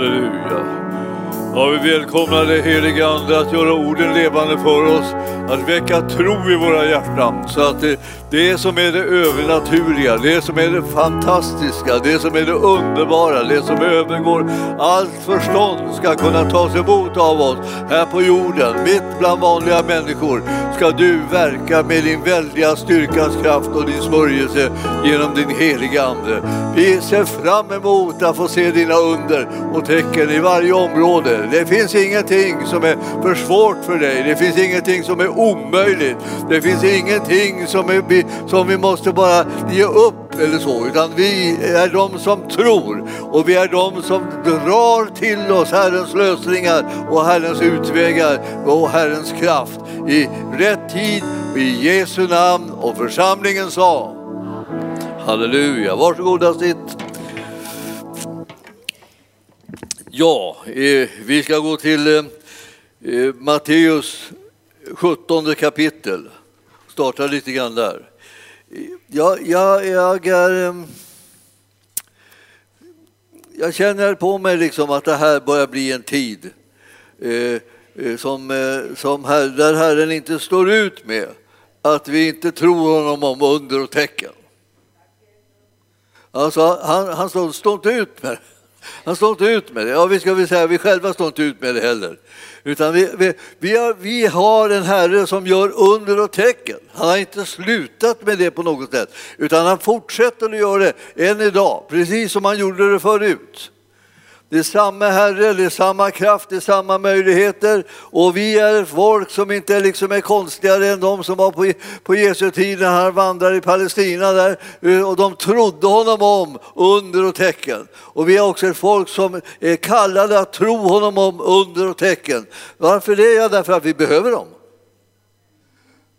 Halleluja. Ja, vi välkomnar dig helige Ande att göra orden levande för oss, att väcka tro i våra hjärtan så att det, det som är det övernaturliga, det som är det fantastiska, det som är det underbara, det som övergår allt förstånd ska kunna tas emot av oss här på jorden, mitt bland vanliga människor ska du verka med din väldiga styrkas kraft och din smörjelse genom din heliga Ande. Vi ser fram emot att få se dina under och tecken i varje område. Det finns ingenting som är för svårt för dig. Det finns ingenting som är omöjligt. Det finns ingenting som, är, som vi måste bara ge upp eller så, utan vi är de som tror och vi är de som drar till oss Herrens lösningar och Herrens utvägar och Herrens kraft i rätt tid i Jesu namn och församlingen sa Halleluja, varsågoda sitt. Ja, eh, vi ska gå till eh, eh Matteus 17 kapitel. Starta lite grann där. Ja, jag, jag, är, ehm, jag känner på mig liksom att det här börjar bli en tid eh, eh, som, eh, som här, där Herren inte står ut med att vi inte tror honom om under och tecken. Alltså, han, han står, står inte ut med det. Han står inte ut med det. Ja, vi ska väl säga vi själva står inte ut med det heller. Utan vi, vi, vi, har, vi har en Herre som gör under och tecken. Han har inte slutat med det på något sätt, utan han fortsätter att göra det än idag, precis som han gjorde det förut. Det är samma Herre, det är samma kraft, det är samma möjligheter och vi är ett folk som inte liksom är konstigare än de som var på, på Jesu tid när han vandrade i Palestina där eh, och de trodde honom om under och tecken. Och vi är också ett folk som är kallade att tro honom om under och tecken. Varför det? Ja, därför att vi behöver dem.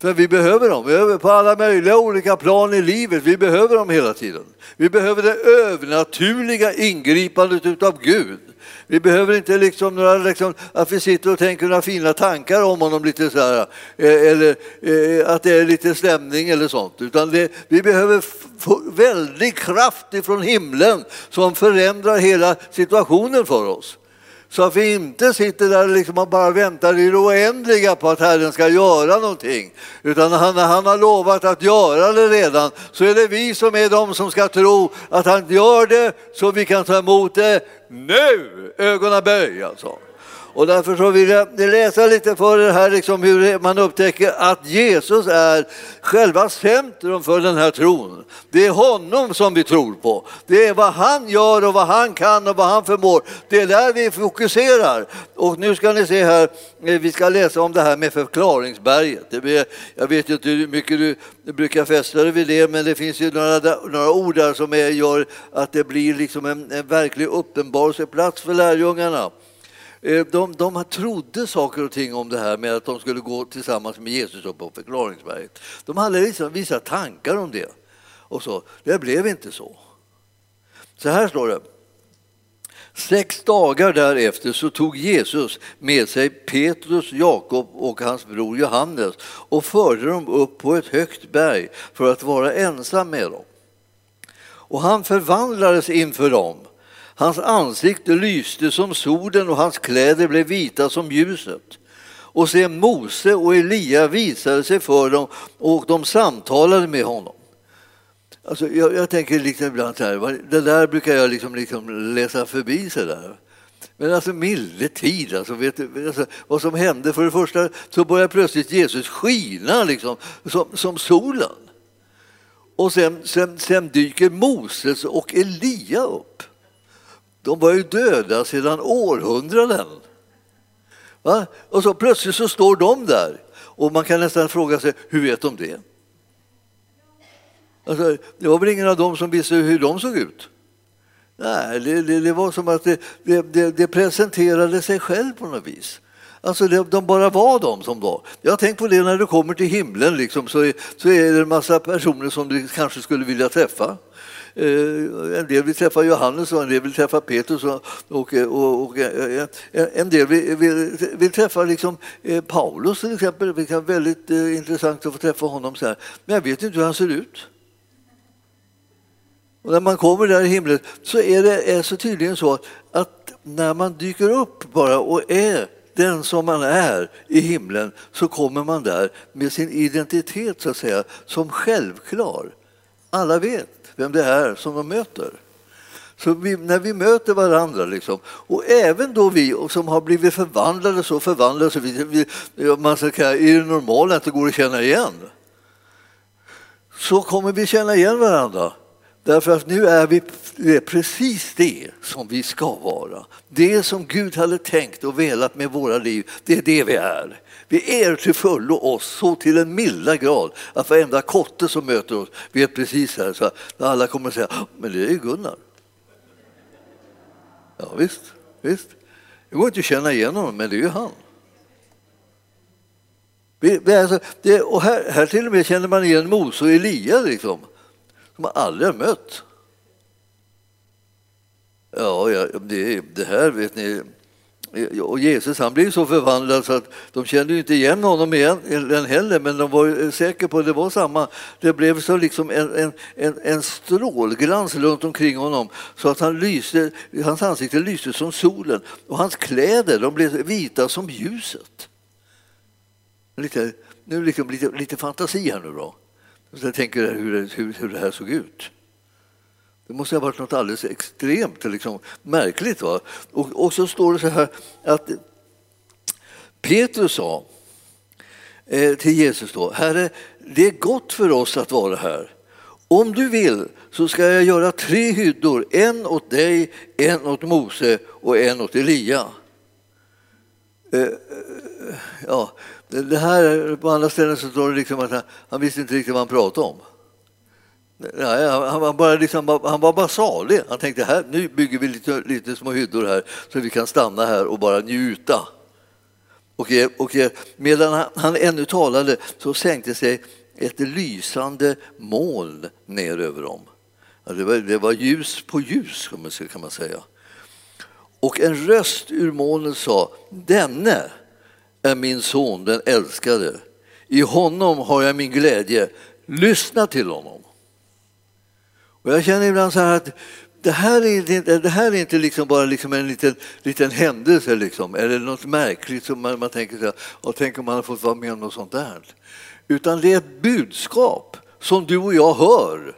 För vi behöver dem, vi behöver på alla möjliga olika plan i livet. Vi behöver dem hela tiden. Vi behöver det övernaturliga ingripandet utav Gud. Vi behöver inte liksom några, liksom, att vi sitter och tänker några fina tankar om honom lite så här, eh, eller eh, att det är lite stämning eller sånt. Utan det, vi behöver väldig kraft ifrån himlen som förändrar hela situationen för oss. Så att vi inte sitter där liksom och bara väntar i det oändliga på att Herren ska göra någonting. Utan han, när han har lovat att göra det redan så är det vi som är de som ska tro att han gör det så vi kan ta emot det nu. Ögonen böj alltså. Och därför så vill jag läsa lite för er här liksom hur man upptäcker att Jesus är själva centrum för den här tron. Det är honom som vi tror på. Det är vad han gör och vad han kan och vad han förmår. Det är där vi fokuserar. Och nu ska ni se här, eh, vi ska läsa om det här med förklaringsberget. jag vet inte hur mycket du brukar fästa dig vid det, men det finns ju några, några ord där som är, gör att det blir liksom en, en verklig uppenbarelseplats för lärjungarna. Eh, de, de trodde saker och ting om det här med att de skulle gå tillsammans med Jesus upp på förklaringsberget. De hade liksom vissa tankar om det. Och så. Det blev inte så. Så här står det. Sex dagar därefter så tog Jesus med sig Petrus, Jakob och hans bror Johannes och förde dem upp på ett högt berg för att vara ensam med dem. Och han förvandlades inför dem Hans ansikte lyste som solen och hans kläder blev vita som ljuset. Och se Mose och Elia visade sig för dem och de samtalade med honom. Alltså, jag, jag tänker liksom ibland så här, det där brukar jag liksom, liksom läsa förbi så där. Men alltså milde tid, alltså, vet du, alltså, vad som hände? För det första så börjar plötsligt Jesus skina liksom, som, som solen. Och sen, sen, sen dyker Moses och Elia upp. De var ju döda sedan århundraden. Va? Och så plötsligt så står de där och man kan nästan fråga sig, hur vet de det? Alltså, det var väl ingen av dem som visste hur de såg ut? Nej, det, det, det var som att det, det, det, presenterade sig själv på något vis. Alltså de bara var de som var. Jag har tänkt på det när du kommer till himlen liksom, så, är, så är det en massa personer som du kanske skulle vilja träffa. Eh, en del vill träffa Johannes och en del vill träffa Petrus och, och, och, och eh, en del vill, vill, vill träffa liksom eh, Paulus till exempel. Det kan vara väldigt intressant att få träffa honom. Så här. Men jag vet inte hur han ser ut. Och när man kommer där i himlen så är det är så tydligen så att när man dyker upp bara och är den som man är i himlen så kommer man där med sin identitet så att säga som självklar. Alla vet vem det är som de möter. Så vi, när vi möter varandra, liksom, och även då vi som har blivit förvandlade så förvandlade så vi, vi, man ska säga, i det normala inte går att känna igen så kommer vi känna igen varandra. Därför att nu är vi det är precis det som vi ska vara. Det som Gud hade tänkt och velat med våra liv, det är det vi är. Vi är till fullo oss så till en milda grad att varenda kotte som möter oss vet precis här, så alla kommer att säga men det är ju Gunnar. Ja, visst, visst. Det går inte att känna igen honom, men det är ju han. Alltså, det, och här, här till och med känner man igen Mose och Elia, liksom, som man aldrig har mött. Ja, ja det, det här vet ni, och Jesus han blev så förvandlad så att de kände inte igen honom igen heller, men de var eh, säkra på att det var samma. Det blev så liksom en, en, en strålglans runt omkring honom så att han lyste, hans ansikte lyste som solen och hans kläder de blev vita som ljuset. Lite, nu liksom lite, lite fantasi här nu då. Jag tänker hur, hur, hur det här såg ut. Det måste ha varit något alldeles extremt liksom, märkligt. Va? Och, och så står det så här att Petrus sa eh, till Jesus då, Herre, det är gott för oss att vara här. Om du vill så ska jag göra tre hyddor, en åt dig, en åt Mose och en åt Elia. Eh, eh ja, det här, på andra ställen så står det liksom att han, han visste inte riktigt vad han pratade om. Nej, han, var bara liksom, han var bara salig. Han tänkte här, nu bygger vi lite, lite små hyddor här så vi kan stanna här och bara njuta. Och, eh, och eh, medan han, han ännu talade så sänkte sig ett lysande moln ner över dem. Det var, det var ljus på ljus kan man säga. Och en röst ur molnet sa, denne är min son, den älskade. I honom har jag min glädje. Lyssna till honom. Och jag känner ibland så här att det här är inte, det här är inte liksom bara liksom en liten, liten händelse liksom, eller något märkligt som man, man tänker sig, och tänk om man har fått vara med om något sånt där. Utan det är ett budskap som du och jag hör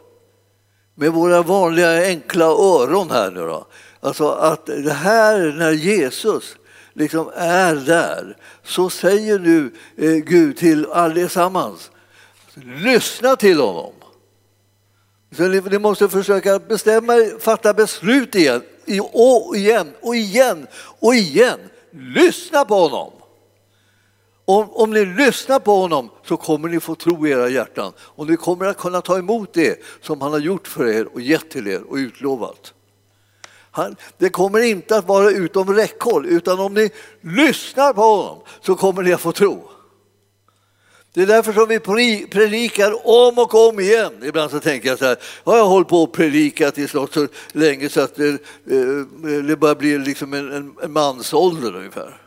med våra vanliga enkla öron här nu då. Alltså att det här när Jesus liksom är där så säger nu eh, Gud till allesammans, lyssna till honom. Så ni måste försöka bestämma fatta beslut igen, och igen och igen och igen. Lyssna på honom. Om, om ni lyssnar på honom så kommer ni få tro i era hjärtan och ni kommer att kunna ta emot det som han har gjort för er och gett till er och utlovat. Han, det kommer inte att vara utom räckhåll utan om ni lyssnar på honom så kommer ni att få tro. Det är därför som vi predikar om och om igen. Ibland så tänker jag så här, har jag hållit på och predikat i så länge så att det, eh, det börjar bli liksom en, en mansålder ungefär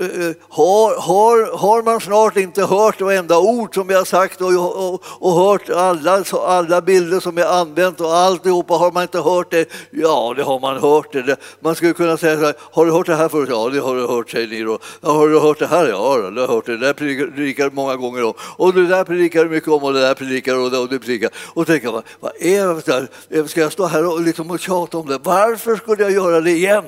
Eh, har, har, har man snart inte hört varenda ord som jag har sagt och, och, och hört alla, alla bilder som jag använt och alltihopa, har man inte hört det? Ja, det har man hört. Det. Man skulle kunna säga så här, har du hört det här förut? Ja, det har du hört, säger ni då. Ja, har du hört det här? Ja, det har jag hört det. Där predikar du många gånger om. Och det där predikar du mycket om och det där predikar du och det och det predikar. Och tänka, vad, vad är det? Ska jag stå här och, liksom och tjata om det? Varför skulle jag göra det igen?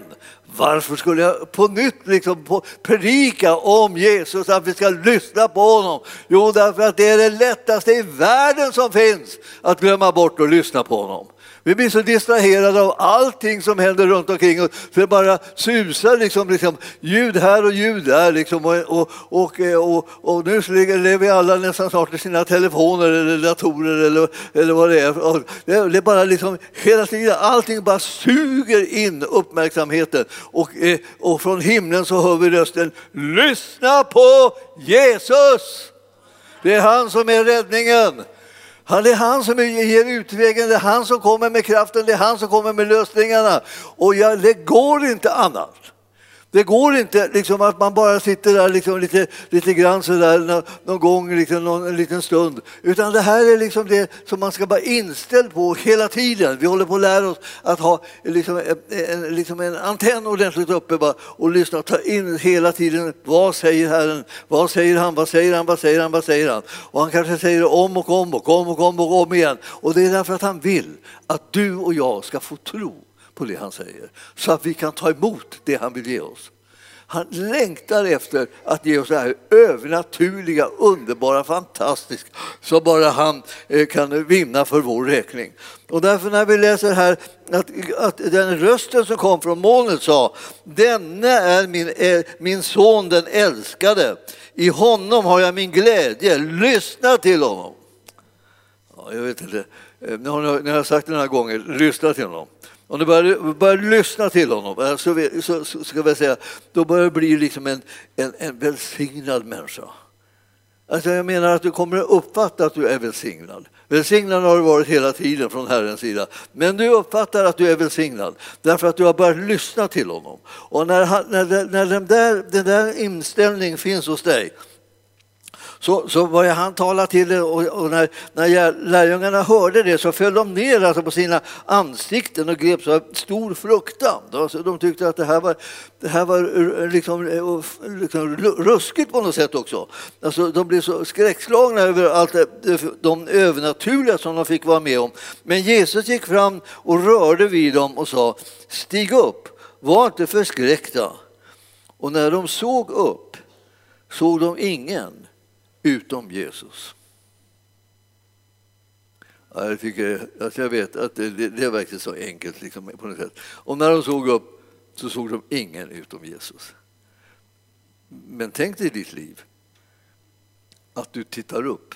Varför skulle jag på nytt liksom predika om Jesus, att vi ska lyssna på honom? Jo, därför att det är det lättaste i världen som finns att glömma bort och lyssna på honom. Vi blir så distraherade av allting som händer runt omkring oss så det bara susar liksom, liksom, ljud här och ljud där. Liksom, och, och, och, och, och nu lever vi alla nästan snart i sina telefoner eller datorer eller, eller vad det är. Och det är bara liksom, hela tiden, allting bara suger in uppmärksamheten och, eh, och från himlen så hör vi rösten Lyssna på Jesus! Det är han som är räddningen. Han är han som ger utvägen, det är han som kommer med kraften, det är han som kommer med lösningarna. Och jag, det går inte annat. Det går inte liksom, att man bara sitter där liksom, lite, lite grann så där, någon, någon gång, liksom, någon, en liten stund. Utan det här är liksom det som man ska vara inställd på hela tiden. Vi håller på att lära oss att ha liksom, en, liksom en antenn ordentligt uppe bara, och lyssna och ta in hela tiden. Vad säger Herren? Vad säger han? Vad säger han? Vad säger han? Vad säger han? Och han kanske säger det om och om och om och om och om igen. Och det är därför att han vill att du och jag ska få tro på det han säger så att vi kan ta emot det han vill ge oss. Han längtar efter att ge oss det här övernaturliga, underbara, fantastiska som bara han eh, kan vinna för vår räkning. Och därför när vi läser här att, att den rösten som kom från molnet sa Denne är min, är min son den älskade. I honom har jag min glädje. Lyssna till honom. Ja, jag vet inte. Eh, nu har jag sagt det några gånger. Lyssna till honom. Om du börjar, börjar lyssna till honom eh, så, så, så ska vi säga, då börjar du bli liksom en, en, en välsignad människa. Alltså jag menar att du kommer att uppfatta att du är välsignad. Välsignad har du varit hela tiden från Herrens sida. Men du uppfattar att du är välsignad därför att du har börjat lyssna till honom. Och när, när, när den, där, den där inställningen finns hos dig så, så började han tala till det och, och när, när lärjungarna hörde det så föll de ner alltså på sina ansikten och greps av stor fruktan. Alltså de tyckte att det här var, det här var eh, liksom, eh, liksom ruskigt på något sätt också. Alltså de blev så skräckslagna över allt det, de övernaturliga som de fick vara med om. Men Jesus gick fram och rörde vid dem och sa Stig upp, var inte förskräckta. Och när de såg upp såg de ingen utom Jesus. Ja, jag, tycker, alltså jag vet att det, det, det är verkligen så enkelt. Liksom, på något sätt. Och när de såg upp så såg de ingen utom Jesus. Men tänk dig i ditt liv att du tittar upp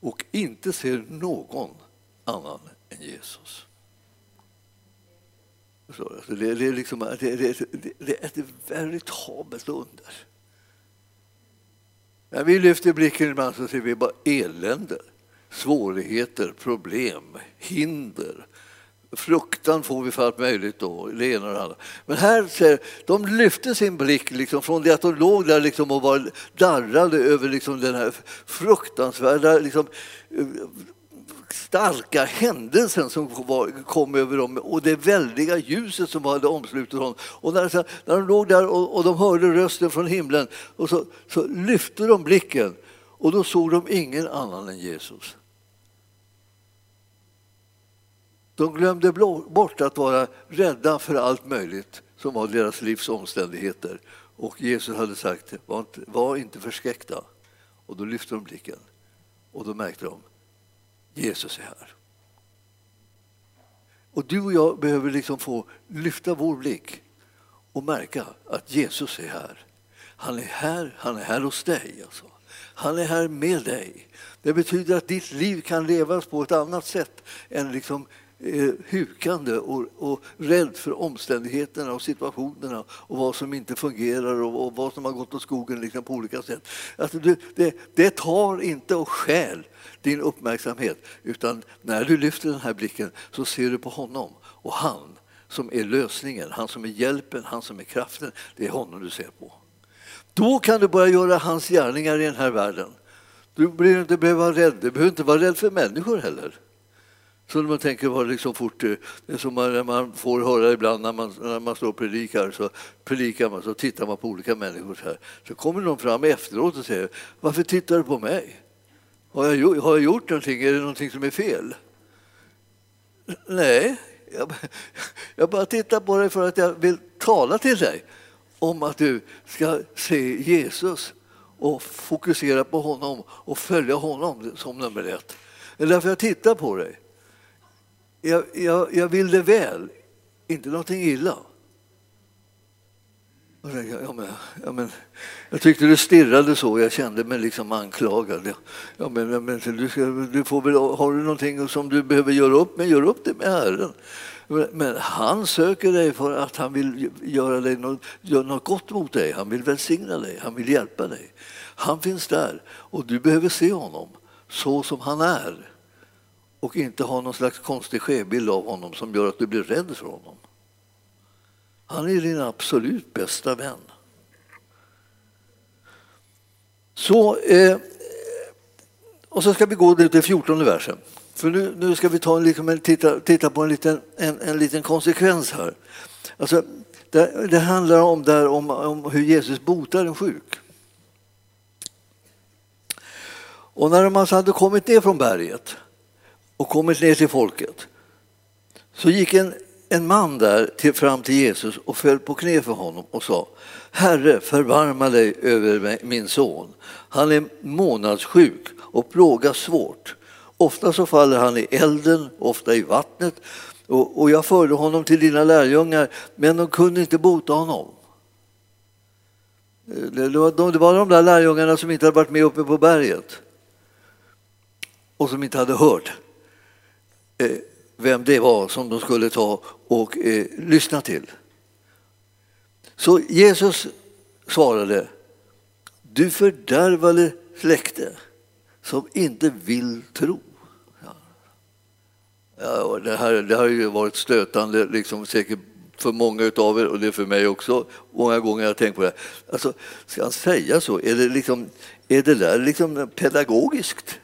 och inte ser någon annan än Jesus. Alltså, det, är, liksom, det, det, det är ett veritabelt under. När vi lyfter blicken ibland så ser vi bara elände, svårigheter, problem, hinder. Fruktan får vi för allt möjligt då, det ena och det andra. Men här ser de lyfte sin blick liksom från det att de låg där liksom och var darrade över liksom den här fruktansvärda liksom, eh, starka händelsen som kom över dem och det väldiga ljuset som hade omslutit honom. Och när, när de låg där och, och de hörde rösten från himlen och så, så lyfte de blicken och då såg de ingen annan än Jesus. De glömde bort att vara rädda för allt möjligt som var deras livs omständigheter. Och Jesus hade sagt, var inte, var inte förskräckta. Och då lyfte de blicken och då märkte de, Jesus är här. Och du och jag behöver liksom få lyfta vår blick och märka att Jesus är här. Han är här, han är här hos dig. Alltså. Han är här med dig. Det betyder att ditt liv kan levas på ett annat sätt än liksom eh, hukande och, och rädd för omständigheterna och situationerna och vad som inte fungerar och, och vad som har gått åt skogen liksom på olika sätt. Alltså det, det, det tar inte och skäl din uppmärksamhet utan när du lyfter den här blicken så ser du på honom och han som är lösningen, han som är hjälpen, han som är kraften. Det är honom du ser på. Då kan du börja göra hans gärningar i den här världen. Du behöver inte behöva vara rädd, du behöver inte vara rädd för människor heller. Så man tänker vad liksom fort, eh, det är som man, man får höra ibland när man, när man står och predikar, så predikar man så tittar man på olika människor så här. Så kommer någon fram efteråt och säger Varför tittar du på mig? Har jag, har jag gjort någonting? Är det någonting som är fel? Nej, jag, jag bara tittar på dig för att jag vill tala till dig om att du ska se Jesus och fokusera på honom och följa honom som nummer ett. Det är därför jag tittar på dig. Jag, jag, jag vill det väl, inte någonting illa. Ja, men, ja, men, jag tyckte du stirrade så, jag kände mig liksom anklagad. Ja, men, men, du, ska, du får väl, har du någonting som du behöver göra upp med, gör upp det med Herren. Men han söker dig för att han vill göra, dig något, göra något gott mot dig. Han vill välsigna dig, han vill hjälpa dig. Han finns där och du behöver se honom så som han är och inte ha någon slags konstig skebild av honom som gör att du blir rädd för honom. Han är din absolut bästa vän. Så, eh, och så ska vi gå till 14 versen. För nu, nu ska vi ta en, liksom en, titta, titta på en liten, en, en liten konsekvens här. Alltså, det, det handlar om, där, om, om hur Jesus botar en sjuk. Och när de alltså hade kommit ner från berget och kommit ner till folket så gick en, en man där till, fram till Jesus och föll på knä för honom och sa Herre, förbarma dig över min son. Han är månadssjuk och plågas svårt. Ofta så faller han i elden, ofta i vattnet. Och, och jag förde honom till dina lärjungar, men de kunde inte bota honom. Eh, det var, de, det var de där lärjungarna som inte hade varit med uppe på berget och som inte hade hört Eh, vem det var som de skulle ta och eh, lyssna till. Så Jesus svarade, du fördärvade släkte som inte vill tro. Ja, det, här, det har ju varit stötande, liksom, säkert för många av er och det är för mig också. Många gånger har jag tänkt på det. Alltså, ska han säga så? Är det, liksom, är det där liksom pedagogiskt?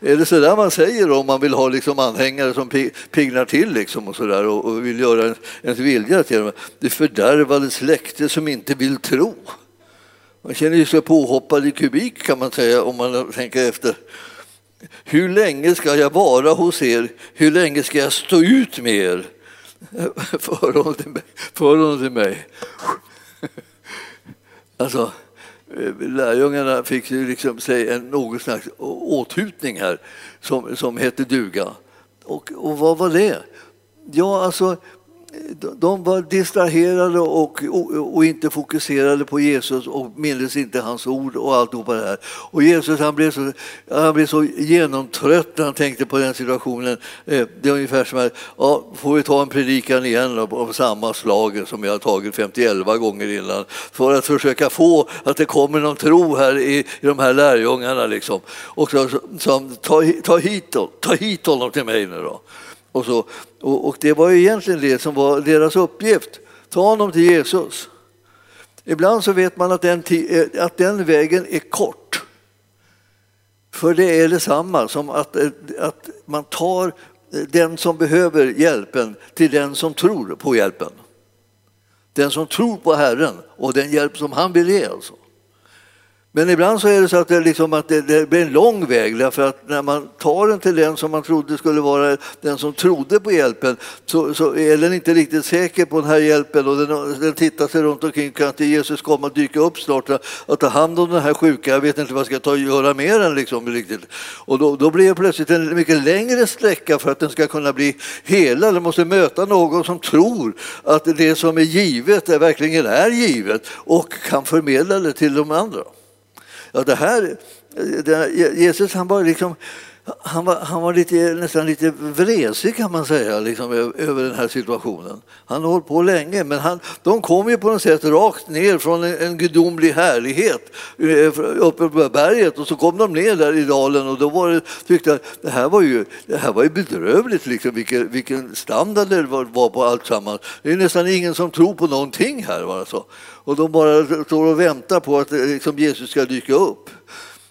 Är det så där man säger om man vill ha liksom anhängare som pignar till liksom och, så där, och vill göra ens vilja till dem? Det fördärvade släkte som inte vill tro. Man känner sig påhoppad i kubik kan man säga om man tänker efter. Hur länge ska jag vara hos er? Hur länge ska jag stå ut med er? För honom till mig. För honom till mig. Alltså, Eh, lärjungarna fick ju liksom sig en någon slags åthutning här som, som hette duga. Och, och vad var det? Ja, alltså de var distraherade och, och, och, inte fokuserade på Jesus och mindes inte hans ord och alltihopa det här. Och Jesus han blev, så, han blev så genomtrött när han tänkte på den situationen. Eh, det är ungefär som att, ja, får vi ta en predikan igen av samma slag som jag har tagit 51 gånger innan för att försöka få att det kommer någon tro här i, i de här lärjungarna. Liksom. Och så, så, ta, ta, hit, ta hit honom till mig nu då. Och, så, och, och, det var ju egentligen det som var deras uppgift. Ta honom till Jesus. Ibland så vet man att den, eh, att den vägen är kort. För det är detsamma som att, eh, att man tar eh, den som behöver hjälpen till den som tror på hjälpen. Den som tror på Herren och den hjälp som han vill ge. Alltså. Men ibland så är det så att det, liksom att det, det, blir en lång väg därför att när man tar den till den som man trodde skulle vara den som trodde på hjälpen så, så är den inte riktigt säker på den här hjälpen och den, den tittar sig runt omkring. Kan inte Jesus komma och dyka upp snart och ta hand om den här sjuka? Jag vet inte vad jag ska ta och göra med den. Liksom, riktigt. Och då, då blir det plötsligt en mycket längre sträcka för att den ska kunna bli hela. Den måste möta någon som tror att det som är givet är verkligen är givet och kan förmedla det till de andra. Ja, det här, eh, det, Jesus han var liksom han var, han var lite, nästan lite vresig kan man säga liksom, över den här situationen. Han har hållit på länge, men han, de kom ju på något sätt rakt ner från en, en gudomlig härlighet eh, uppe på berget och så kom de ner där i dalen och då var det, tyckte jag det här var ju, det här var ju bedrövligt, liksom, vilken, vilken standard det var, var på alltsammans. Det är nästan ingen som tror på någonting här. Alltså. Och de bara står och väntar på att eh, liksom, Jesus ska dyka upp.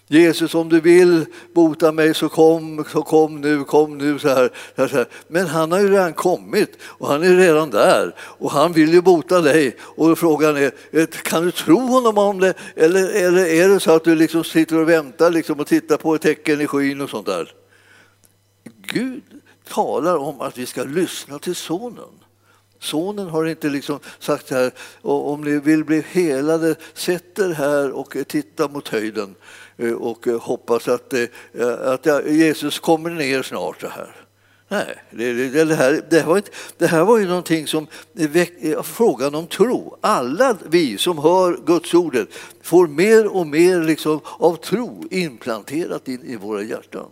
Jesus om du vill bota mig så kom, så kom nu, kom nu. Så här, så här. Men han har ju redan kommit och han är redan där och han vill ju bota dig. Och frågan är, eh, kan du tro honom om det? Eller, eller är det så att du liksom sitter och väntar liksom och tittar på ett tecken i skyn och sånt där? Gud talar om att vi ska lyssna till sonen. Sonen har inte liksom sagt här, om ni vill bli helade, sätt er här och titta mot höjden. Eh, och eh, hoppas att, eh, att Jesus kommer ner snart. Så här. Nej, det, det, här, det, här var inte, det här var ju någonting som frågan om tro. Alla vi som hör Guds ordet får mer och mer liksom av tro implanterat in i våra hjärtan.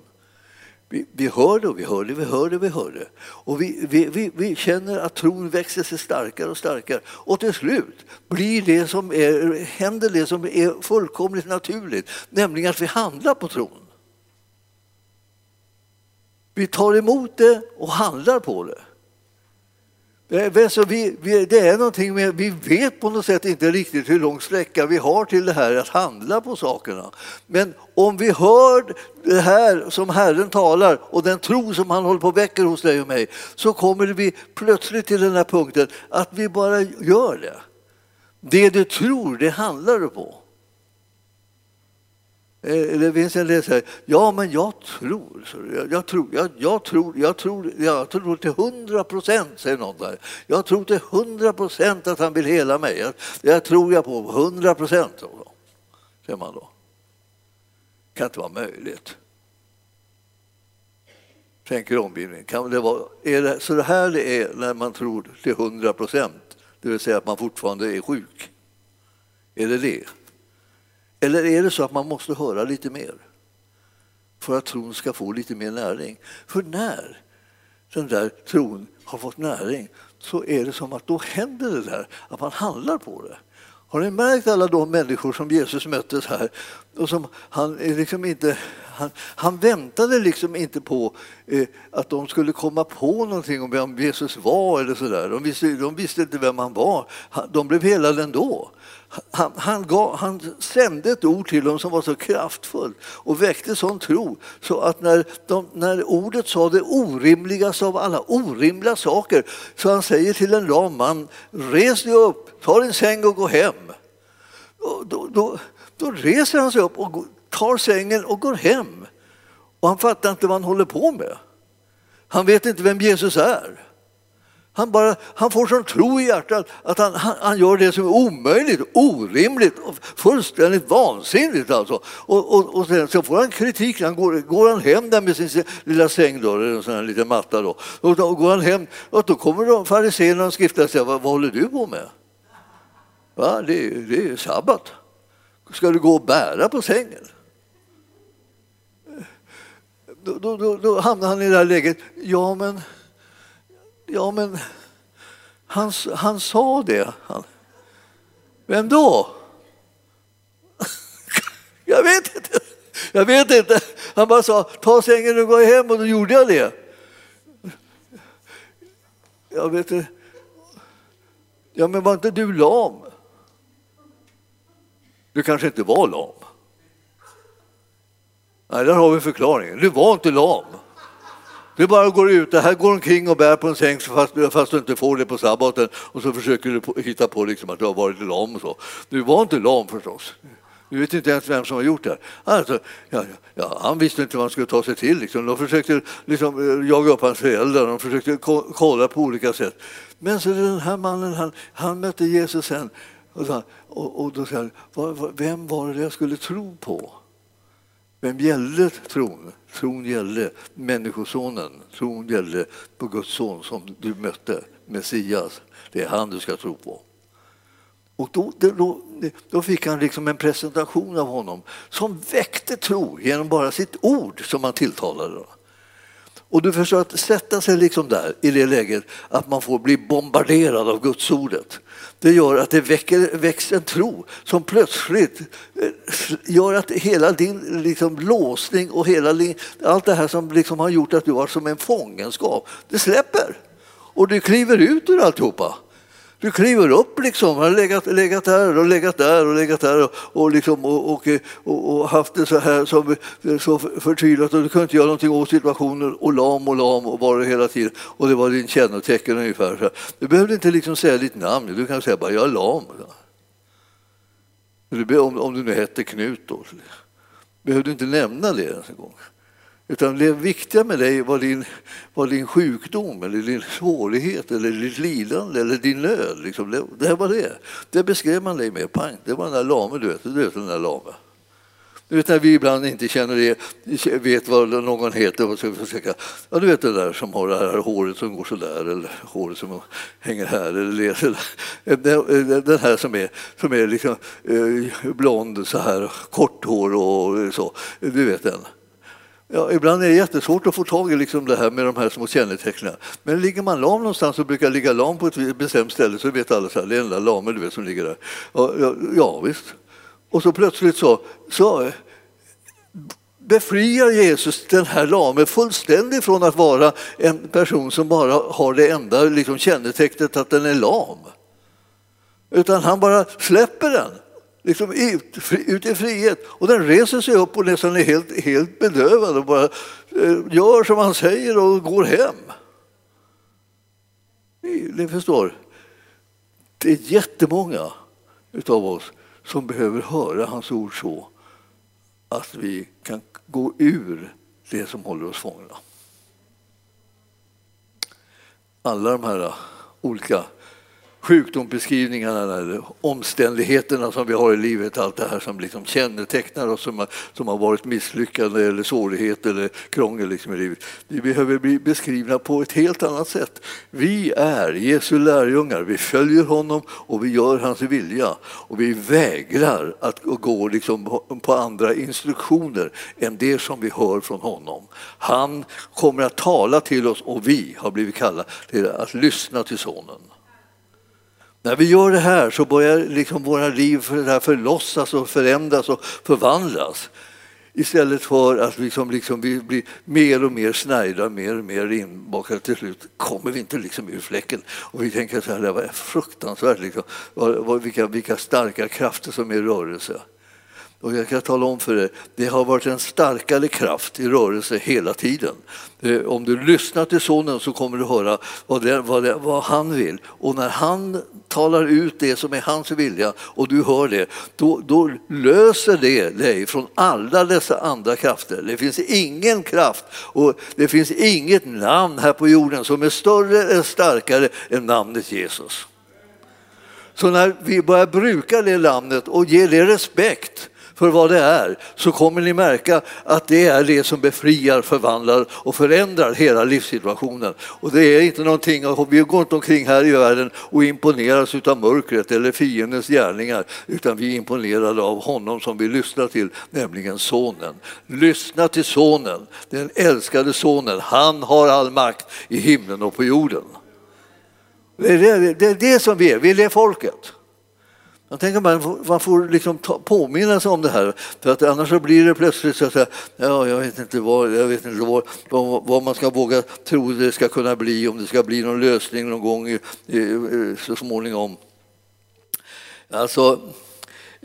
Vi, vi hör det, vi hör det, vi hör det, vi hör det. Och vi, vi, vi, vi, känner att tron växer sig starkare och starkare. Och till slut blir det som är, händer det som är fullkomligt naturligt, nämligen att vi handlar på tron. Vi tar emot det och handlar på det. Eh, så vi, vi, det är någonting med, vi vet på något sätt inte riktigt hur lång sträcka vi har till det här att handla på sakerna. Men om vi hör det här som Herren talar och den tro som han håller på och väcker hos dig och mig så kommer vi plötsligt till den här punkten att vi bara gör det. Det du tror, det handlar du på. Eh, det finns en del som säger ja men jag tror, jag tror, jag, jag tror, jag tror, jag tror till hundra procent, säger någon där. Jag tror till hundra procent att han vill hela mig. Jag, jag tror jag på hundra procent, säger man då. Det kan inte vara möjligt. Tänker omgivningen. Kan det vara, är det så det här det är när man tror till hundra procent, det vill säga att man fortfarande är sjuk? Är det det? Eller är det så att man måste höra lite mer för att tron ska få lite mer näring? För när den där tron har fått näring så är det som att då händer det där, att man handlar på det. Har ni märkt alla de människor som Jesus möttes här och som han liksom inte han, han väntade liksom inte på eh, att de skulle komma på någonting om vem Jesus var eller sådär. De visste, de visste inte vem han var. De blev helade ändå. Han, han, gav, han sände ett ord till dem som var så kraftfullt och väckte sån tro så att när, de, när ordet sa det orimligaste av alla orimliga saker så han säger till en lam man, res dig upp, ta din säng och gå hem. Och då, då, då reser han sig upp och tar sängen och går hem. Och han fattar inte vad han håller på med. Han vet inte vem Jesus är. Han, bara, han får sån tro i hjärtat att han, han, han, gör det som är omöjligt, orimligt och fullständigt vansinnigt. Alltså. Och, och, och sen så får han kritik. Han går, går han hem där med sin lilla sängdörr, en sån här liten matta, då, och då går han hem och då kommer fariséerna och skriftar och säger vad, vad håller du på med? Va? Det, det är sabbat. Ska du gå och bära på sängen? Då, då, då, då hamnar han i det här läget. Ja, men Ja, men han, han sa det. Han, vem då? Jag vet inte. Jag vet inte. Han bara sa ta sängen och gå hem och då gjorde jag det. Jag vet inte. Ja, men var inte du lam? Du kanske inte var lam. Nej, där har vi förklaringen. Du var inte lam. Du bara går ut, det här går omkring och bär på en säng fast, fast du inte får det på sabbaten och så försöker du hitta på liksom att du har varit lam och så. Du var inte lam förstås. Du vet inte ens vem som har gjort det. Alltså, ja, ja, han visste inte vad han skulle ta sig till. Liksom. De försökte liksom, eh, jaga upp hans föräldrar, de försökte kolla på olika sätt. Men så den här mannen, han, han mötte Jesus sen och, så, och, och då sa han, vem var det jag skulle tro på? Vem gällde tron? Tron gällde Människosonen. Tron gällde på Guds son som du mötte, Messias. Det är han du ska tro på. Och då, då, då fick han liksom en presentation av honom som väckte tro genom bara sitt ord som han tilltalade. Och du förstår att sätta sig liksom där i det läget att man får bli bombarderad av gudsordet. Det gör att det väcker, väcks en tro som plötsligt eh, gör att hela din liksom, låsning och hela, allt det här som liksom har gjort att du har som en fångenskap, det släpper. Och du kliver ut ur alltihopa. Du kliver upp liksom, har legat, legat där och legat där och legat där och, och, liksom, och, och, och, haft det så här som, så förtvivlat och du kunde inte göra någonting åt situationen och lam och lam och bara hela tiden. Och det var din kännetecken ungefär. Du behövde inte liksom säga ditt namn, du kan säga bara jag är lam. Om, om du nu hette Knut då. Behövde inte nämna det ens en gång. Utan det viktiga med dig var din, var din sjukdom, eller din svårighet, eller ditt lidande eller din nöd. Liksom. Det, det var det. Det beskrev man dig med. Pang, det var den där lame, du vet. Du vet den där lame. Du vet när vi ibland inte känner det, vet vad någon heter och ska försöka, ja du vet det där som har det här håret som går så där eller håret som hänger här eller den här som är, som är liksom eh, blond så här, kort hår och så, du vet den. Ja, ibland är det jättesvårt att få tag i liksom det här med de här små kännetecknen. Men ligger man lam någonstans och brukar ligga lam på ett bestämt ställe så vet alla att det är den där lame du vet, som ligger där. Ja, ja, ja, visst. Och så plötsligt så, så eh, befriar Jesus den här lame fullständigt från att vara en person som bara har det enda liksom, kännetecknet att den är lam. Utan han bara släpper den liksom ut, ut i frihet. Och den reser sig upp och nästan är helt, helt bedövad och bara eh, gör som han säger och går hem. Ni, ni förstår, det är jättemånga utav oss som behöver höra hans ord så att vi kan gå ur det som håller oss fångna. Alla de här olika sjukdomsbeskrivningarna eller omständigheterna som vi har i livet, allt det här som liksom kännetecknar oss som har, som har varit misslyckande eller svårigheter eller krångel liksom i livet. Vi behöver bli beskrivna på ett helt annat sätt. Vi är Jesu lärjungar, vi följer honom och vi gör hans vilja och vi vägrar att gå liksom på andra instruktioner än det som vi hör från honom. Han kommer att tala till oss och vi har blivit kallade till att lyssna till Sonen. När vi gör det här så börjar liksom våra liv förlossas och förändras och förvandlas. Istället för att liksom, liksom vi blir mer och mer snärjda, mer och mer inbakade. Till slut kommer vi inte liksom ur fläcken. Och vi tänker så här, det var fruktansvärt. Liksom. Vilka, vilka starka krafter som är i rörelse. Och jag kan tala om för dig, det har varit en starkare kraft i rörelse hela tiden. Eh, om du lyssnar till sonen så kommer du höra vad, det, vad, det, vad, han vill. Och när han talar ut det som är hans vilja och du hör det, då, då löser det dig från alla dessa andra krafter. Det finns ingen kraft och det finns inget namn här på jorden som är större eller starkare än namnet Jesus. Så när vi börjar bruka det namnet och ge det respekt för vad det är så kommer ni märka att det är det som befriar, förvandlar och förändrar hela livssituationen. Och det är inte någonting, vi går inte omkring här i världen och imponeras av mörkret eller fiendens gärningar utan vi är imponerade av honom som vi lyssnar till, nämligen Sonen. Lyssna till Sonen, den älskade Sonen. Han har all makt i himlen och på jorden. Det är det, det, är det som vi är, vi är det folket. Jag tänker man, man får liksom påminna sig om det här, för att annars så blir det plötsligt så att säga, ja, jag vet inte, vad, jag vet inte vad, vad, vad, man ska våga tro det ska kunna bli, om det ska bli någon lösning någon gång i, i, så småningom. Alltså,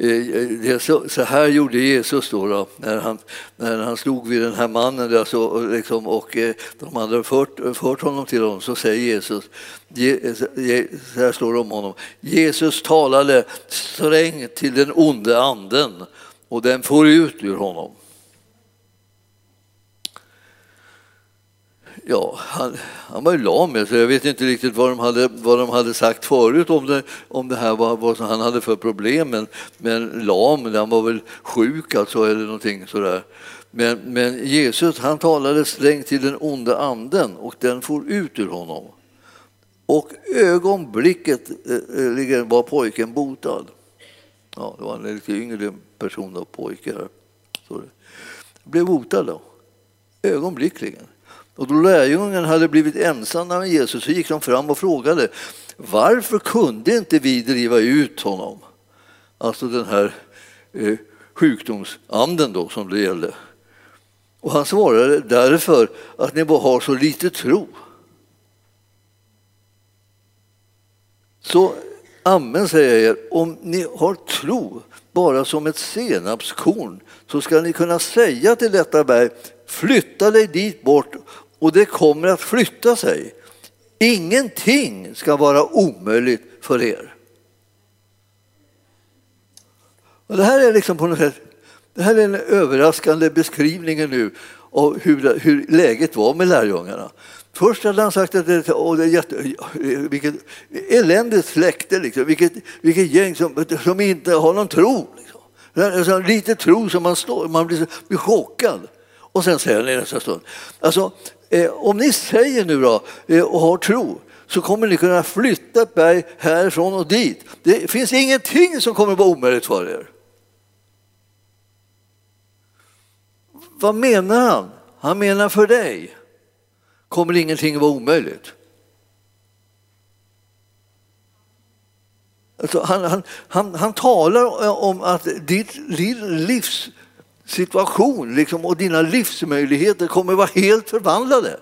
Eh, eh, så, så, här gjorde Jesus då, då, när, han, när han stod vid den här mannen där och, liksom, och eh, de hade fört, fört honom till honom. Så säger Jesus, så här står det om honom, Jesus talade strängt till den onde anden och den får ut ur honom. Ja, han, han var ju lam, så jag vet inte riktigt vad de hade, vad de hade sagt förut om det, om det här, vad, vad han hade för problem. Men, men lam, han var väl sjuk alltså, eller någonting sådär. Men, men Jesus han talade strängt till den onde anden och den for ut ur honom. Och ögonblicket eh, eh var pojken botad. Ja, det var en lite yngre person, då, pojke. Så blev botad då, ögonblickligen. Och då lärjungarna hade blivit ensamma med Jesus så gick de fram och frågade varför kunde inte vi driva ut honom? Alltså den här eh, sjukdomsanden då som det gällde. Och han svarade därför att ni bara har så lite tro. Så amen säger jag er, om ni har tro bara som ett senapskorn så ska ni kunna säga till detta berg flytta dig dit bort och det kommer att flytta sig. Ingenting ska vara omöjligt för er. Och det här är liksom på något sätt, det här är den överraskande beskrivningen nu av hur, hur läget var med lärjungarna. Först hade han sagt att det, åh, det är jätte, vilket eländigt släkte, liksom. vilket, vilket gäng som, som inte har någon tro. Liksom. Lite tro som man, står, man blir, blir chockad. Och sen säger han i nästa stund, alltså, Eh, om ni säger nu då eh, och har tro så kommer ni kunna flytta ett berg härifrån och dit. Det finns ingenting som kommer vara omöjligt för er. Vad menar han? Han menar för dig kommer ingenting vara omöjligt. Alltså han, han, han, han talar om att ditt livs situation liksom, och dina livsmöjligheter kommer vara helt förvandlade.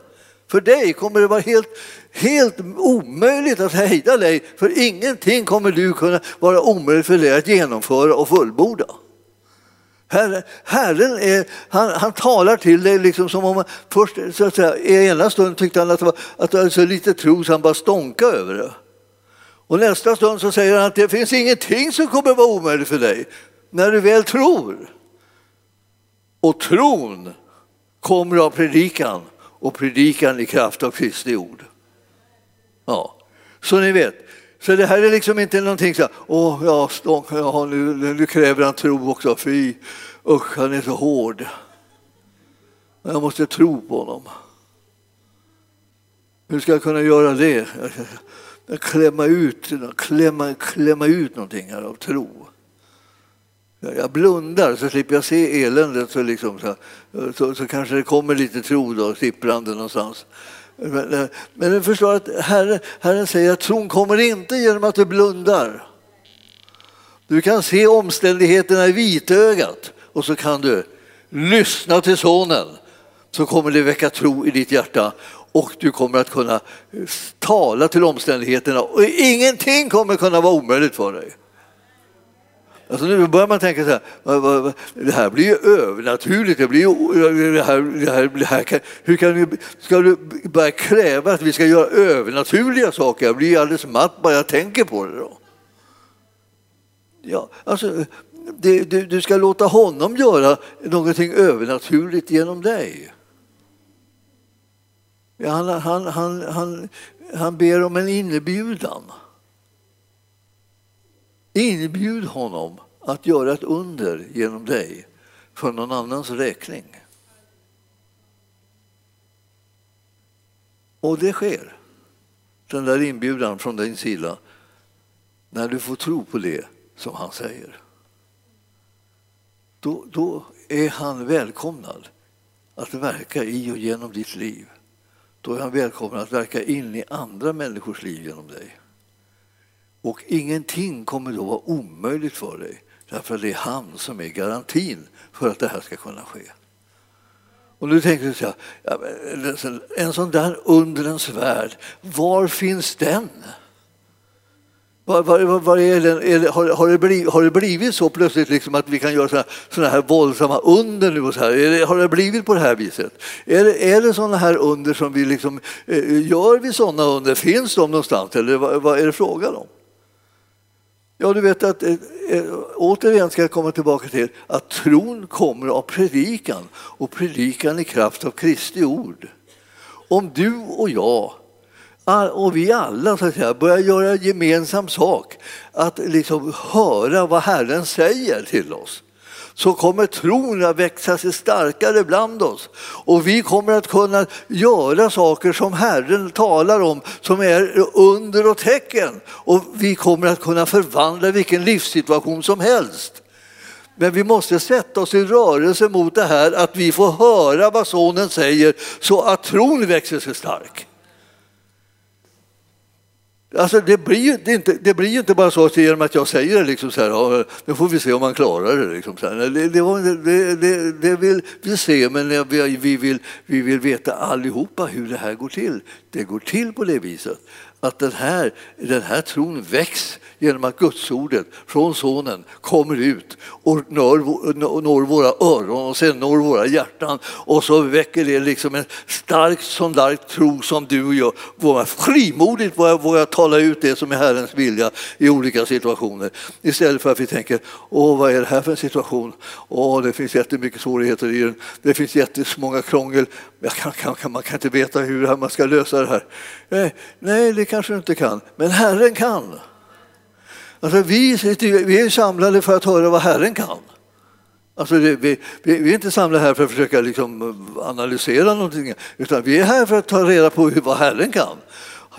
För dig kommer det vara helt, helt omöjligt att hejda dig för ingenting kommer du kunna vara omöjligt för dig att genomföra och fullborda. Herren, Herren är, han, han talar till dig liksom som om först så att säga, i ena stunden tyckte han att det var, att det var så lite tro så han bara stånka över det. Och nästa stund så säger han att det finns ingenting som kommer vara omöjligt för dig när du väl tror. Och tron kommer av predikan och predikan i kraft av Kristi ord. Ja, så ni vet. Så det här är liksom inte någonting så här, åh, ja, stång, ja nu, nu kräver han tro också, fy, usch, han är så hård. Jag måste tro på honom. Hur ska jag kunna göra det? Klämma ut, klämma, klämma ut någonting här av tro. Jag blundar så slipper jag se eländet så, liksom, så, så, så kanske det kommer lite tro då, sipprande någonstans. Men, eh, men du förstår att Herren, Herren säger att tron kommer inte genom att du blundar. Du kan se omständigheterna i vitögat och så kan du lyssna till sonen så kommer det väcka tro i ditt hjärta och du kommer att kunna tala till omständigheterna och ingenting kommer kunna vara omöjligt för dig. Alltså nu börjar man tänka så här, det här blir ju övernaturligt. Det blir ju, det här, det här, det här hur kan du, ska du börja kräva att vi ska göra övernaturliga saker? Jag blir alldeles matt bara jag tänker på det. Då. Ja, alltså, det, du, du ska låta honom göra någonting övernaturligt genom dig. Ja, han, han, han, han, han ber om en inbjudan. Inbjud honom att göra ett under genom dig för någon annans räkning. Och det sker, den där inbjudan från din sida, när du får tro på det som han säger. Då, då är han välkomnad att verka i och genom ditt liv. Då är han välkommen att verka in i andra människors liv genom dig. Och ingenting kommer då vara omöjligt för dig därför att det är han som är garantin för att det här ska kunna ske. Och nu tänker du så här, en sån där undrens värld, var finns den? Var, var, var är den? Är det, har, har, det blivit, har det blivit så plötsligt liksom att vi kan göra såna, såna här våldsamma under nu? Och så här? Det, har det blivit på det här viset? Är det, är det såna här under som vi liksom, eh, gör vi såna under? Finns de någonstans eller vad, vad är det frågan om? Ja, du vet att eh, eh, återigen ska jag komma tillbaka till att tron kommer av predikan och predikan i kraft av Kristi ord. Om du och jag och vi alla så att säga, börjar göra gemensam sak, att liksom höra vad Herren säger till oss så kommer tron att växa sig starkare bland oss. Och vi kommer att kunna göra saker som Herren talar om, som är under och tecken. Och vi kommer att kunna förvandla vilken livssituation som helst. Men vi måste sätta oss i rörelse mot det här att vi får höra vad sonen säger så att tron växer sig stark. Alltså det, blir ju det, inte, det blir inte bara så att genom att jag säger det, liksom så här, ja, nu får vi se om man klarar det. Liksom så här. Det, det, det, det, vill vi se, men vi, vi, vill, vi vill veta allihopa hur det här går till. Det går till på det viset att den här, den här tron väcks genom att gudsordet från sonen kommer ut och når, når våra öron och sen når våra hjärtan och så väcker det liksom en stark sån där tro som du och jag vågar frimodigt vågar, vågar tala ut det som är Herrens vilja i olika situationer istället för att vi tänker åh vad är det här för en situation? Åh det finns jättemycket svårigheter i den. Det finns jättemånga krångel. Kan, kan, kan, man kan inte veta hur man ska lösa det här. Nej, nej det kanske du inte kan, men Herren kan. Alltså, vi, vi är samlade för att höra vad Herren kan. Alltså, det, vi, vi, är inte samlade här för att försöka liksom eh, analysera någonting, utan vi är här för att ta reda på vad Herren kan.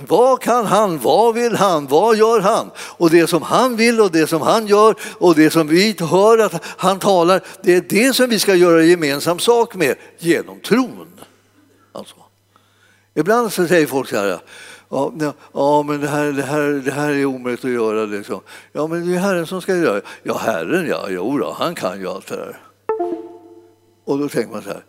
Vad kan han? Vad vill han? Vad gör han? Och det som han vill och det som han gör och det som vi hör att han talar, det är det som vi ska göra gemensam sak med genom tron. Alltså. Ibland så säger folk så här, Ja, ja men det här, det, här, det här är omöjligt att göra. Liksom. Ja, men det är Herren som ska göra det. Ja, Herren, ja, jo då, han kan ju allt det där. Och då tänker man så här,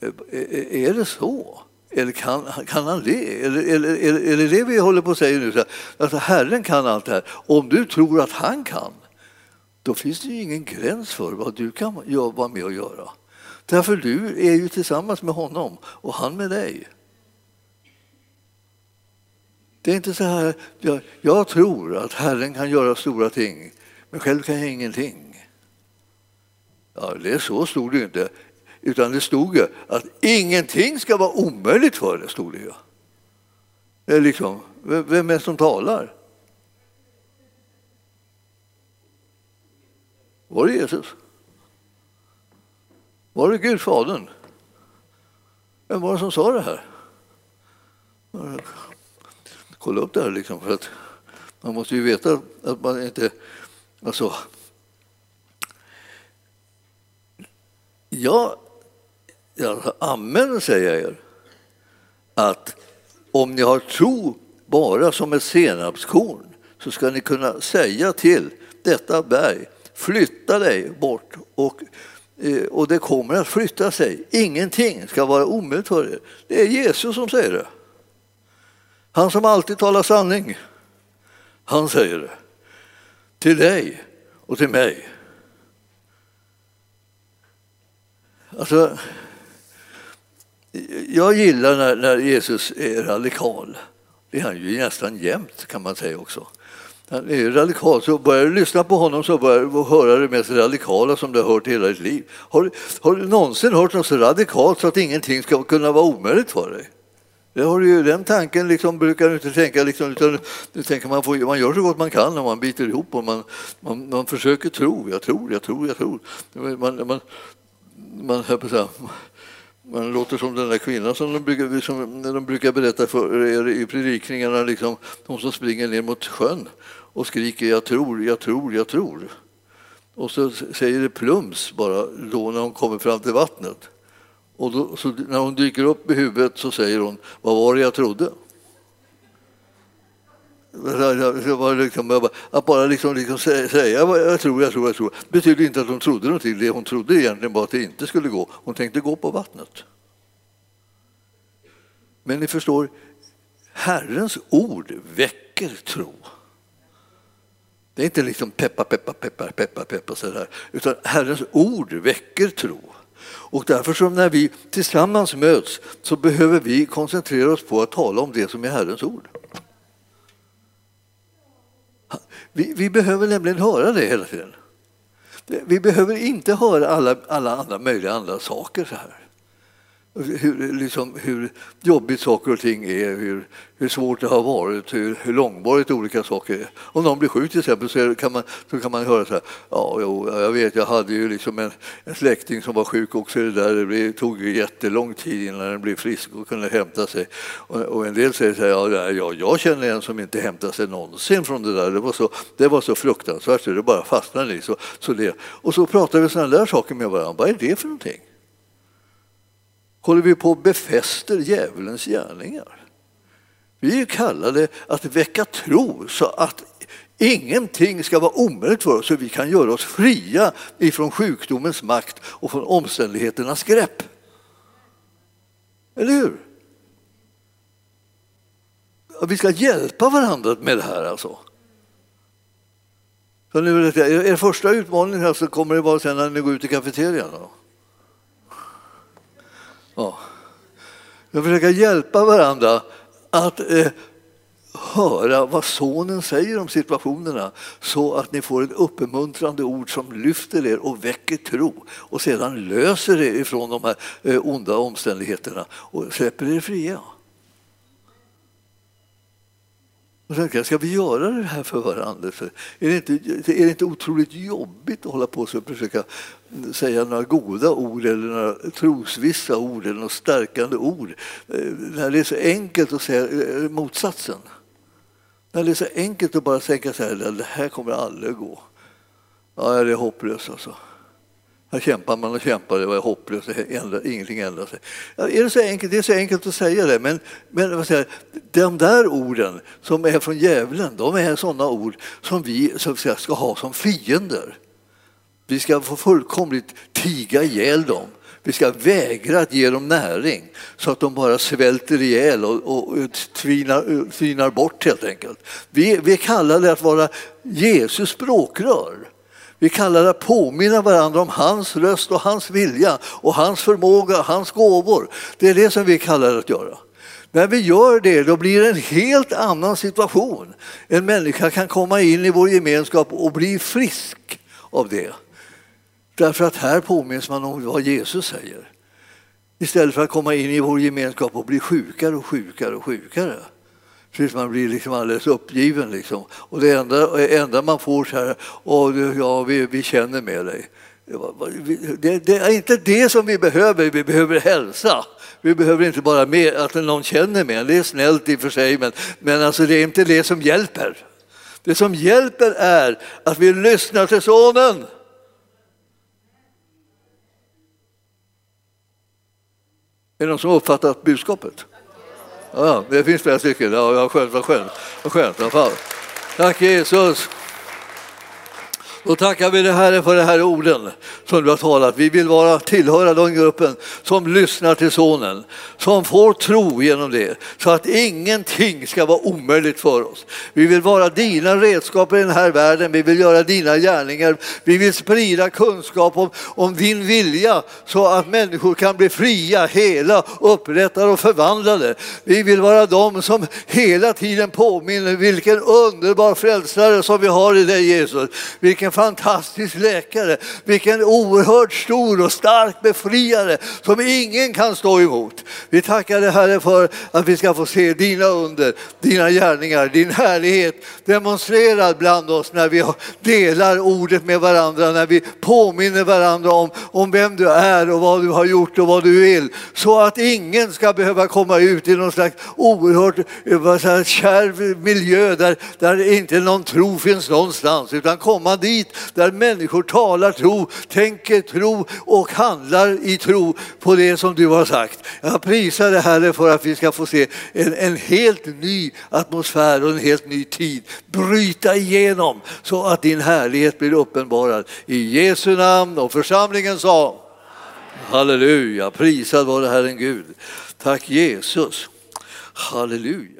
e, e, e, är det så? Eller kan, kan han det? Eller, eller, eller, är det det vi håller på att säga nu? Så alltså, Herren kan allt det här. Om du tror att han kan, då finns det ju ingen gräns för vad du kan vara med och göra. Därför du är ju tillsammans med honom och han med dig. Det är inte så här, jag, jag tror att Herren kan göra stora ting, men själv kan jag ingenting. Ja, det är så stod det inte. Utan det stod ju att ingenting ska vara omöjligt för det. Stod det ju. Det är liksom, vem är det som talar? Var det Jesus? Var det Gud, Fadern? Vem var det som sa det här? Kolla upp det här, liksom, för att man måste ju veta att man inte... Alltså, jag ja, amen säger jag er, att om ni har tro bara som ett senapskorn så ska ni kunna säga till detta berg, flytta dig bort och, eh, och det kommer att flytta sig. Ingenting ska vara omöjligt för er. Det är Jesus som säger det. Han som alltid talar sanning. Han säger det. Till dig och till mig. Alltså, jag gillar när, när, Jesus är radikal. Det är han ju nästan jämt kan man säga också. Han är radikal. Så börjar du lyssna på honom så börjar du höra det mest radikala som du har hört hela ditt liv. Har, har du någonsin hört något så radikalt så att ingenting ska kunna vara omöjligt för dig? Det har ju, den tanken liksom brukar du inte tänka, liksom, utan du tänker man, får, man gör så gott man kan och man biter ihop och man, man, man försöker tro. Jag tror, jag tror, jag tror. Man, man, man, man, man låter som den där kvinnan som de brukar, som de brukar berätta för er i predikningarna, liksom, de som springer ner mot sjön och skriker jag tror, jag tror, jag tror. Och så säger det plums bara då när hon kommer fram till vattnet. Och då, när hon dyker upp i huvudet så säger hon, vad var det jag trodde? Liksom, att bara liksom, liksom säga jag tror, jag tror, jag tror betyder inte att hon trodde någonting. Det hon trodde egentligen var att det inte skulle gå. Hon tänkte gå på vattnet. Men ni förstår, Herrens ord väcker tro. Det är inte liksom peppa, peppa, peppa, peppa, peppa sådär. Utan Herrens ord väcker tro. Och därför som när vi tillsammans möts så behöver vi koncentrera oss på att tala om det som är Herrens ord. Vi, vi behöver nämligen höra det hela tiden. Vi behöver inte höra alla, alla andra möjliga andra saker. så här hur, liksom, hur jobbigt saker och ting är, hur, hur svårt det har varit, hur, hur långvarigt olika saker är. Om någon blir sjuk till exempel så kan man, så kan man höra så här, ja, jo, jag vet, jag hade ju liksom en, en släkting som var sjuk också, det, där, det tog jättelång tid innan den blev frisk och kunde hämta sig. Och, och en del säger så här, ja, jag, jag känner en som inte hämtar sig någonsin från det där, det var så, det var så fruktansvärt så det bara fastnade i. Så, så det. Och så pratar vi sådana där saker med varandra, vad är det för någonting? Håller vi på att befäster djävulens gärningar. Vi är kallade att väcka tro så att ingenting ska vara omöjligt för oss så vi kan göra oss fria ifrån sjukdomens makt och från omständigheternas grepp. Eller hur? Vi ska hjälpa varandra med det här alltså. Så nu, er första utmaning här så kommer det vara sen när ni går ut i kafeterian. Då. Ja. Vi försöker hjälpa varandra att eh, höra vad sonen säger om situationerna så att ni får ett uppmuntrande ord som lyfter er och väcker tro och sedan löser er ifrån de här eh, onda omständigheterna och släpper er fria. Och tänkte, ska vi göra det här för varandra? Är det, inte, är det inte otroligt jobbigt att hålla på och försöka säga några goda ord eller några trosvissa ord eller några stärkande ord eh, när det är så enkelt att säga eh, motsatsen? När det är så enkelt att bara tänka så här, det här kommer aldrig att gå. Ja, det är hopplöst alltså. Här kämpar man och kämpar, det var hopplöst, ingenting ändrar sig. Ja, är det, så enkelt? det är så enkelt att säga det, men, men vad säger, de där orden som är från djävulen, de är sådana ord som vi så säga, ska ha som fiender. Vi ska få fullkomligt tiga ihjäl dem. Vi ska vägra att ge dem näring så att de bara svälter ihjäl och, och, och tvinar, tvinar bort helt enkelt. Vi, vi kallar det att vara Jesus språkrör. Vi kallar det att påminna varandra om hans röst och hans vilja och hans förmåga, hans gåvor. Det är det som vi kallar det att göra. När vi gör det då blir det en helt annan situation. En människa kan komma in i vår gemenskap och bli frisk av det. Därför att här påminns man om vad Jesus säger. Istället för att komma in i vår gemenskap och bli sjukare och sjukare och sjukare. Tills man blir liksom alldeles uppgiven. Liksom. Och det enda, enda man får så här, Åh, ja, vi, vi känner med dig. Det, det, är inte det som vi behöver, vi behöver hälsa. Vi behöver inte bara med, att någon känner med det är snällt i och för sig, men, men alltså det är inte det som hjälper. Det som hjälper är att vi lyssnar till Sonen. Är det någon som har uppfattat budskapet? Ja, det finns flera stycken. Ja, jag skönt, vad skönt. Vad skönt i. Tack Jesus. Då tackar vi dig Herre för de här orden som du har talat. Vi vill vara tillhöra den gruppen som lyssnar till Sonen, som får tro genom det, så att ingenting ska vara omöjligt för oss. Vi vill vara dina redskap i den här världen, vi vill göra dina gärningar, vi vill sprida kunskap om, om din vilja så att människor kan bli fria, hela, upprättade och förvandlade. Vi vill vara de som hela tiden påminner vilken underbar frälsare som vi har i dig Jesus. Vilken vilken fantastisk läkare, vilken oerhört stor och stark befriare som ingen kan stå emot. Vi tackar dig Herre för att vi ska få se dina under, dina gärningar, din härlighet demonstrerad bland oss när vi delar ordet med varandra, när vi påminner varandra om, om vem du är och vad du har gjort och vad du vill. Så att ingen ska behöva komma ut i någon slags oerhört vad kärv miljö där, där inte någon tro finns någonstans utan komma dit dit där människor talar tro, tänker tro och handlar i tro på det som du har sagt. Jag prisar dig Herre för att vi ska få se en, en helt ny atmosfär och en helt ny tid bryta igenom så att din härlighet blir uppenbarad. I Jesu namn och församlingen sa Halleluja, prisad vare Herren Gud. Tack Jesus. Halleluja.